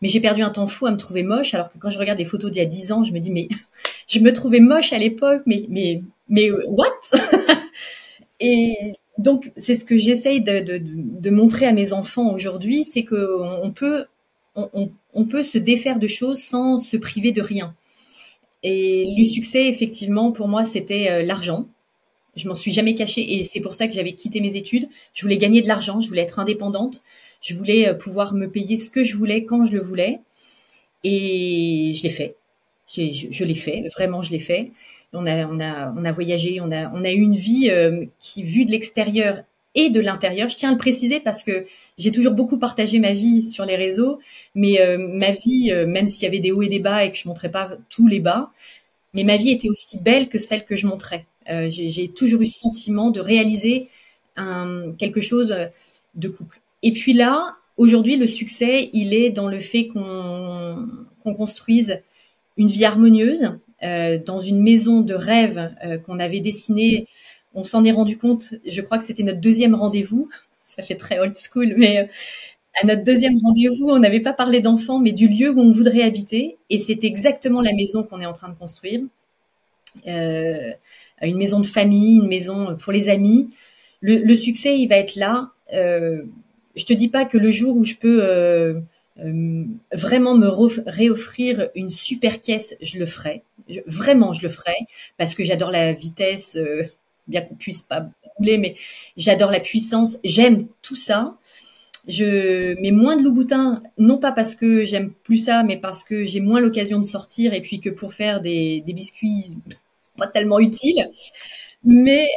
Mais j'ai perdu un temps fou à me trouver moche, alors que quand je regarde des photos d'il y a dix ans, je me dis mais (laughs) je me trouvais moche à l'époque, mais mais mais what? (laughs) Et donc, c'est ce que j'essaye de, de, de, montrer à mes enfants aujourd'hui, c'est qu'on on peut, on, on, peut se défaire de choses sans se priver de rien. Et le succès, effectivement, pour moi, c'était euh, l'argent. Je m'en suis jamais cachée et c'est pour ça que j'avais quitté mes études. Je voulais gagner de l'argent, je voulais être indépendante, je voulais euh, pouvoir me payer ce que je voulais quand je le voulais. Et je l'ai fait. Je, l'ai fait, vraiment, je l'ai fait on a, on a, on a voyagé, on a, on a eu une vie euh, qui, vue de l'extérieur et de l'intérieur, je tiens à le préciser parce que j'ai toujours beaucoup partagé ma vie sur les réseaux, mais euh, ma vie, même s'il y avait des hauts et des bas et que je montrais pas tous les bas, mais ma vie était aussi belle que celle que je montrais. j'ai toujours eu ce sentiment de réaliser un, quelque chose de couple. Et puis là, aujourd'hui, le succès, il est dans le fait qu'on qu'on construise une vie harmonieuse, euh, dans une maison de rêve euh, qu'on avait dessinée. On s'en est rendu compte, je crois que c'était notre deuxième rendez-vous. (laughs) Ça fait très old school, mais à notre deuxième rendez-vous, on n'avait pas parlé d'enfants, mais du lieu où on voudrait habiter. Et c'est exactement la maison qu'on est en train de construire. Euh, une maison de famille, une maison pour les amis. Le, succès, il va être là. Euh, je te dis pas que le jour où je peux euh, euh, vraiment me réoffrir une super caisse, je le ferai. vraiment, je le ferai parce que j'adore la vitesse, bien qu'on puisse pas rouler, mais j'adore la puissance. J'aime tout ça je mets moins de Louboutin, non pas parce que j'aime plus ça, mais parce que j'ai moins l'occasion de sortir et puis que pour faire des, biscuits pas tellement utiles. Mais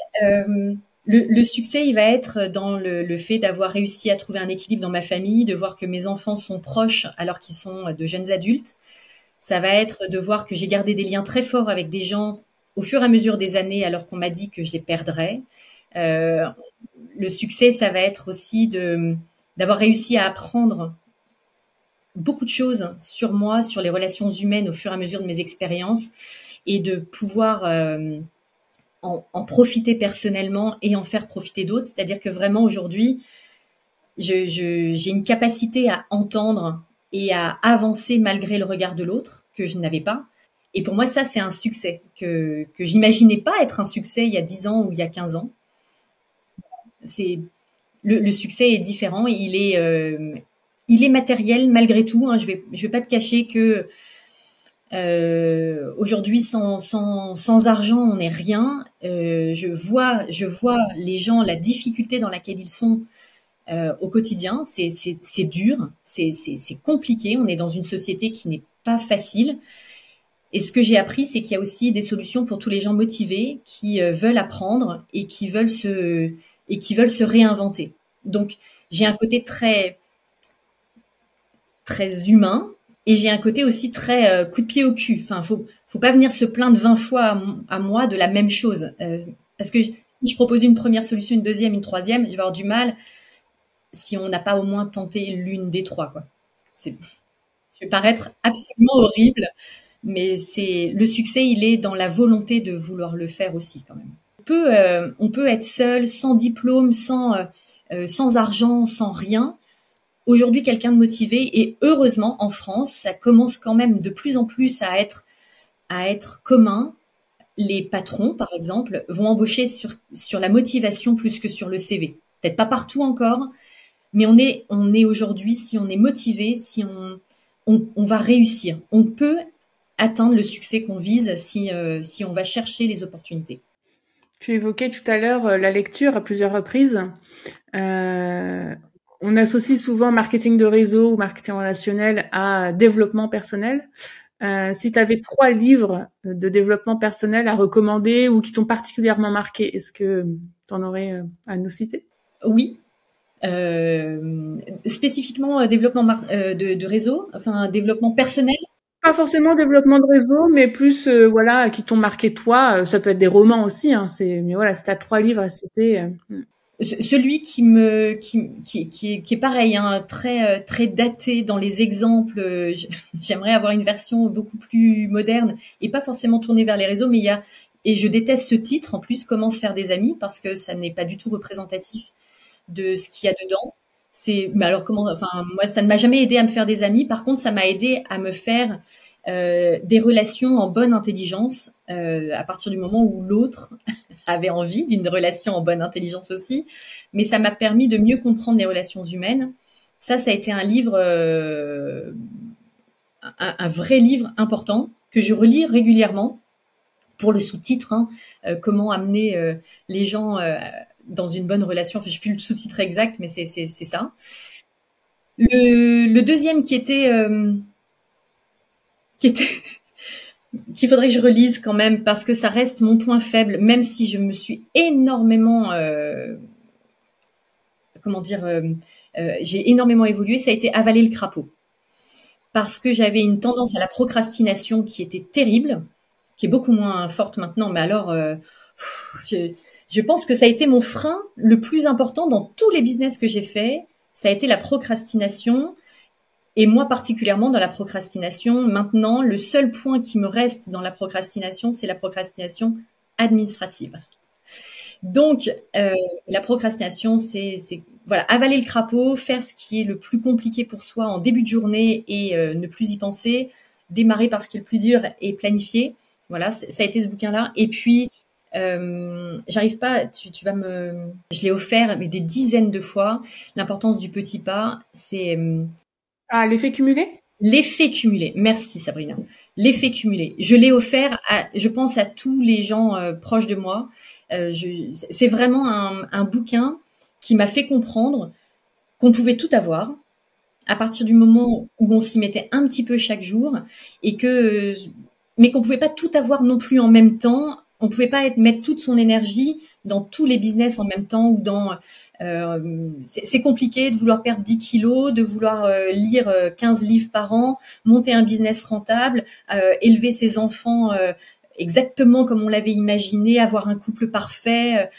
le, succès, il va être dans le, fait d'avoir réussi à trouver un équilibre dans ma famille, de voir que mes enfants sont proches alors qu'ils sont de jeunes adultes. Ça va être de voir que j'ai gardé des liens très forts avec des gens au fur et à mesure des années alors qu'on m'a dit que je les perdrais. Euh, le succès, ça va être aussi de d'avoir réussi à apprendre beaucoup de choses sur moi, sur les relations humaines au fur et à mesure de mes expériences et de pouvoir euh, en, profiter personnellement et en faire profiter d'autres. C'est-à-dire que vraiment aujourd'hui, j'ai une capacité à entendre et à avancer malgré le regard de l'autre que je n'avais pas. Et pour moi, ça, c'est un succès que, j'imaginais pas être un succès il y a 10 ans ou il y a 15 ans. C'est le, succès est différent. Il est, euh, il est matériel malgré tout. Hein. Je vais, je vais pas te cacher que euh, aujourd'hui, sans, sans, argent, on n'est rien. Euh, je vois, je vois les gens, la difficulté dans laquelle ils sont au quotidien. C'est, dur, c'est, compliqué. On est dans une société qui n'est pas facile. Et ce que j'ai appris, c'est qu'il y a aussi des solutions pour tous les gens motivés qui veulent apprendre et qui veulent se et qui veulent se réinventer. Donc, j'ai un côté très, très humain et j'ai un côté aussi très euh, coup de pied au cul. Enfin, faut, faut pas venir se plaindre 20 fois à, moi de la même chose. Euh, parce que si je propose une première solution, une deuxième, une troisième, je vais avoir du mal si on n'a pas au moins tenté l'une des trois. Quoi. je vais paraître absolument horrible, mais c'est le succès, il est dans la volonté de vouloir le faire aussi quand même peut, euh, on peut être seul, sans diplôme, sans, euh, sans argent, sans rien. Aujourd'hui, quelqu'un de motivé et heureusement en France, ça commence quand même de plus en plus à être à être commun. Les patrons, par exemple, vont embaucher sur sur la motivation plus que sur le CV. Peut-être pas partout encore, mais on est on est aujourd'hui si on est motivé, si on on, va réussir. On peut atteindre le succès qu'on vise si si on va chercher les opportunités. Tu évoquais tout à l'heure euh, la lecture à plusieurs reprises. Euh, on associe souvent marketing de réseau ou marketing relationnel à développement personnel. Euh, si tu avais trois livres de développement personnel à recommander ou qui t'ont particulièrement marqué, est-ce que tu en aurais à nous citer? Oui. spécifiquement développement de, de, réseau, enfin développement personnel pas forcément développement de réseau, mais plus euh, voilà qui t'ont marqué toi. Euh, ça peut être des romans aussi. Hein, c'est mais voilà, c'est à trois livres à citer. Euh. Celui qui me qui, qui, qui, est, pareil, hein, très très daté dans les exemples. (laughs) J'aimerais avoir une version beaucoup plus moderne et pas forcément tournée vers les réseaux, mais il y a et je déteste ce titre en plus, comment se faire des amis, parce que ça n'est pas du tout représentatif de ce qu'il y a dedans. C'est, mais alors comment, enfin, moi, ça ne m'a jamais aidé à me faire des amis. Par contre, ça m'a aidé à me faire euh, des relations en bonne intelligence euh, à partir du moment où l'autre avait envie d'une relation en bonne intelligence aussi. Mais ça m'a permis de mieux comprendre les relations humaines. Ça, ça a été un livre, euh, un, vrai livre important que je relis régulièrement pour le sous-titre, hein, comment amener les gens dans une bonne relation. Enfin, je sais plus le sous-titre exact, mais c'est ça. Le, deuxième qui était euh, qui était qu'il faudrait que je relise quand même parce que ça reste mon point faible, même si je me suis énormément euh, comment dire, euh, j'ai énormément évolué. Ça a été avaler le crapaud parce que j'avais une tendance à la procrastination qui était terrible, qui est beaucoup moins forte maintenant. Mais alors, je pense que ça a été mon frein le plus important dans tous les business que j'ai fait. Ça a été la procrastination. Et moi particulièrement dans la procrastination, maintenant, le seul point qui me reste dans la procrastination, c'est la procrastination administrative. Donc, euh, la procrastination, c'est voilà, avaler le crapaud, faire ce qui est le plus compliqué pour soi en début de journée et euh, ne plus y penser, démarrer par ce qui est le plus dur et planifier. Voilà, ça a été ce bouquin-là. Et puis, euh, j'arrive pas, tu, tu, vas me, je l'ai offert mais des dizaines de fois. L'importance du petit pas, c'est euh, ah l'effet cumulé? L'effet cumulé. Merci Sabrina. L'effet cumulé. Je l'ai offert à, je pense à tous les gens euh, proches de moi. Euh, c'est vraiment un, un, bouquin qui m'a fait comprendre qu'on pouvait tout avoir à partir du moment où on s'y mettait un petit peu chaque jour et que, mais qu'on pouvait pas tout avoir non plus en même temps on pouvait pas être, mettre toute son énergie dans tous les business en même temps ou dans euh, c'est compliqué de vouloir perdre 10 kilos, de vouloir euh, lire 15 euh, livres par an, monter un business rentable, élever ses enfants exactement comme on l'avait imaginé, avoir un couple parfait,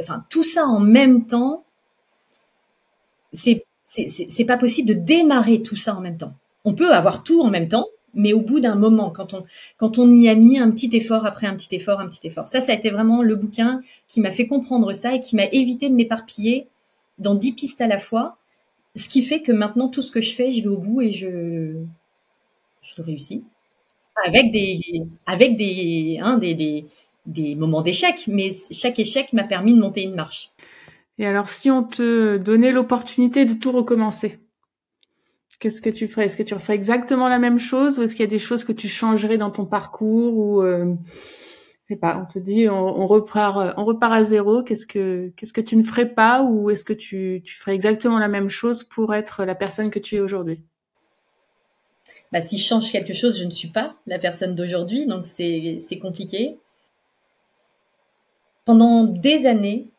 enfin tout ça en même temps, c'est c'est pas possible de démarrer tout ça en même temps. On peut avoir tout en même temps, mais au bout d'un moment, quand on, quand on y a mis un petit effort après un petit effort, un petit effort. Ça, ça a été vraiment le bouquin qui m'a fait comprendre ça et qui m'a évité de m'éparpiller dans dix pistes à la fois. Ce qui fait que maintenant, tout ce que je fais, je vais au bout et je, je le réussis. Avec des, avec des, hein, des, des, des moments d'échec, mais chaque échec m'a permis de monter une marche. Et alors, si on te donnait l'opportunité de tout recommencer, qu'est-ce que tu ferais? Est-ce que tu referais exactement la même chose ou est-ce qu'il y a des choses que tu changerais dans ton parcours ou euh, je sais pas, on te dit on, repart on repart à zéro, qu'est-ce que qu'est-ce que tu ne ferais pas ou est-ce que tu, tu ferais exactement la même chose pour être la personne que tu es aujourd'hui? Bah, si je change quelque chose, je ne suis pas la personne d'aujourd'hui, donc c'est compliqué. Pendant des années,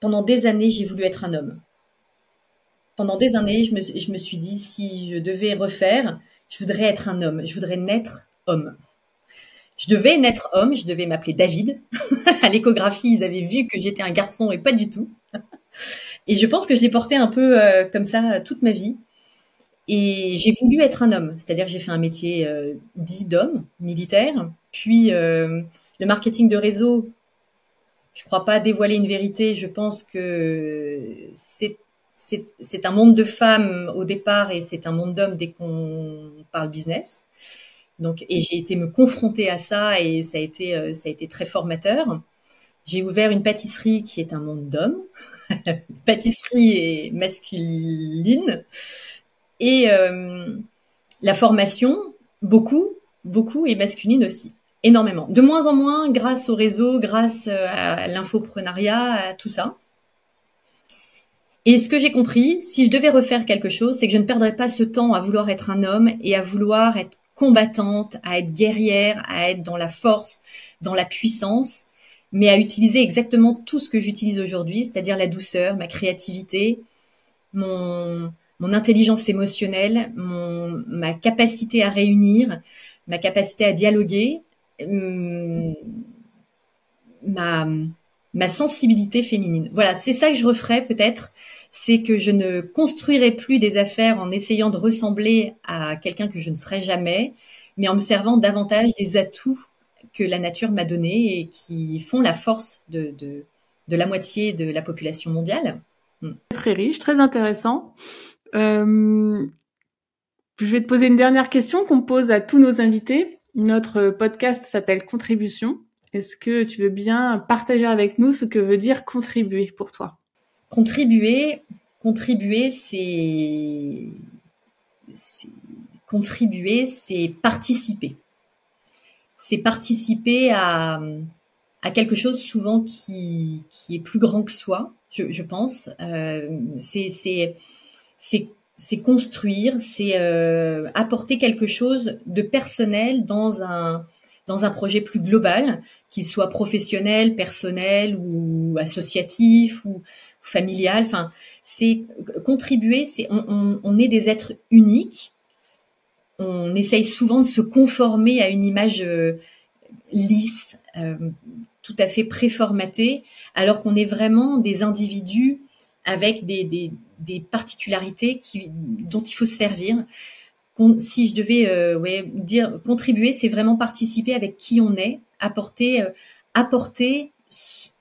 pendant des années, j'ai voulu être un homme pendant des années, je me, suis dit, si je devais refaire, je voudrais être un homme, je voudrais naître homme. Je devais naître homme, je devais m'appeler David. (laughs) à l'échographie, ils avaient vu que j'étais un garçon et pas du tout. et je pense que je l'ai porté un peu euh, comme ça toute ma vie. Et j'ai voulu être un homme, c'est-à-dire j'ai fait un métier euh, dit d'homme, militaire, puis euh, le marketing de réseau. Je ne crois pas dévoiler une vérité, je pense que c'est c'est un monde de femmes au départ et c'est un monde d'hommes dès qu'on parle business. Donc, et j'ai été me confronter à ça et ça a été, euh, ça a été très formateur. J'ai ouvert une pâtisserie qui est un monde d'hommes. (laughs) pâtisserie est masculine. Et euh, la formation, beaucoup, beaucoup, et masculine aussi. Énormément. De moins en moins grâce au réseau, grâce euh, à l'infoprenariat, à tout ça. Et ce que j'ai compris, si je devais refaire quelque chose, c'est que je ne perdrais pas ce temps à vouloir être un homme et à vouloir être combattante, à être guerrière, à être dans la force, dans la puissance, mais à utiliser exactement tout ce que j'utilise aujourd'hui, c'est-à-dire la douceur, ma créativité, mon, mon intelligence émotionnelle, mon, ma capacité à réunir, ma capacité à dialoguer, hum, ma, ma sensibilité féminine. Voilà, c'est ça que je referais peut-être c'est que je ne construirai plus des affaires en essayant de ressembler à quelqu'un que je ne serai jamais, mais en me servant davantage des atouts que la nature m'a donnés et qui font la force de, de, la moitié de la population mondiale. Hmm. Très riche, très intéressant. Euh, je vais te poser une dernière question qu'on pose à tous nos invités. Notre podcast s'appelle Contribution. Est-ce que tu veux bien partager avec nous ce que veut dire contribuer pour toi? Contribuer, contribuer, c'est contribuer, c'est participer. C'est participer à, à quelque chose souvent qui, qui est plus grand que soi, je, pense. Euh, c'est c'est construire, c'est euh, apporter quelque chose de personnel dans un dans un projet plus global, qu'il soit professionnel, personnel ou associatif ou, familial. Enfin, c'est contribuer. C'est on, est des êtres uniques. On essaye souvent de se conformer à une image euh, lisse, euh, tout à fait préformatée, alors qu'on est vraiment des individus avec des, particularités dont il faut se servir si je devais euh, dire contribuer, c'est vraiment participer avec qui on est, apporter, euh,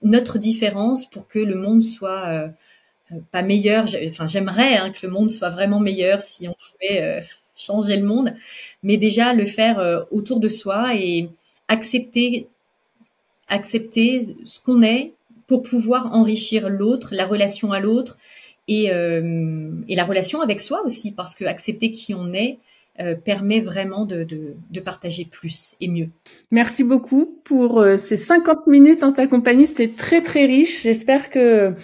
notre différence pour que le monde soit pas meilleur. J'aimerais hein, que le monde soit vraiment meilleur si on pouvait (laughs) changer le monde, mais déjà le faire autour de soi et accepter ce qu'on est pour pouvoir enrichir l'autre, la relation à l'autre et, euh, et, la relation avec soi aussi, parce que accepter qui on est euh, permet vraiment de, de, de, partager plus et mieux. Merci beaucoup pour euh, ces 50 minutes en ta compagnie. C'était très très riche. J'espère que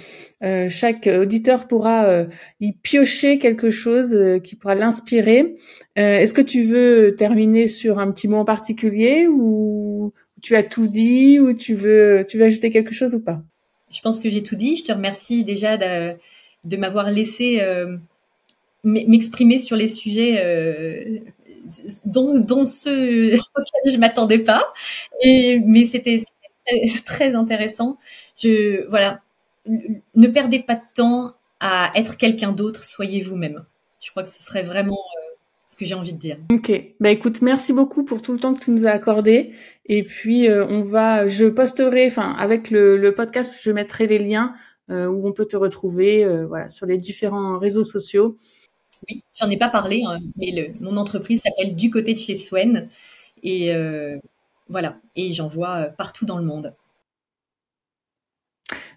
euh, chaque auditeur pourra euh, y piocher quelque chose qui pourra l'inspirer. Est-ce que tu veux terminer sur un petit mot en particulier ou tu as tout dit ou tu veux tu veux ajouter quelque chose ou pas? Je pense que j'ai tout dit. Je te remercie déjà de, de m'avoir laissé euh, m'exprimer sur les sujets euh, dont, dont ceux (laughs) auxquels je m'attendais pas. Et mais c'était très, très intéressant. Je voilà, ne perdez pas de temps à être quelqu'un d'autre. Soyez vous-même. Je crois que ce serait vraiment euh, ce que j'ai envie de dire. Ok, bah écoute, merci beaucoup pour tout le temps que tu nous as accordé. Et puis euh, on va, je posterai, enfin avec le, podcast, je mettrai les liens où on peut te retrouver, euh, voilà, sur les différents réseaux sociaux. Oui, j'en ai pas parlé, hein, mais le, mon entreprise s'appelle Du côté de chez Swen, et voilà, et j'en vois partout dans le monde.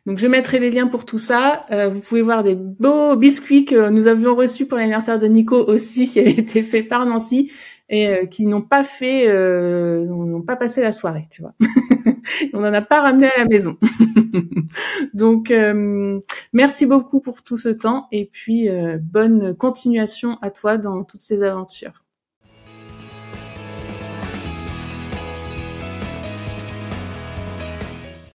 Donc je mettrai les liens pour tout ça. Euh, vous pouvez voir des beaux biscuits que nous avions reçus pour l'anniversaire de Nico aussi, (laughs) qui avaient été faits par Nancy et euh, qui n'ont pas fait, euh, n'ont pas passé la soirée, tu vois. (laughs) On n'en a pas ramené à la maison. (laughs) Donc euh, merci beaucoup pour tout ce temps et puis bonne continuation à toi dans toutes ces aventures.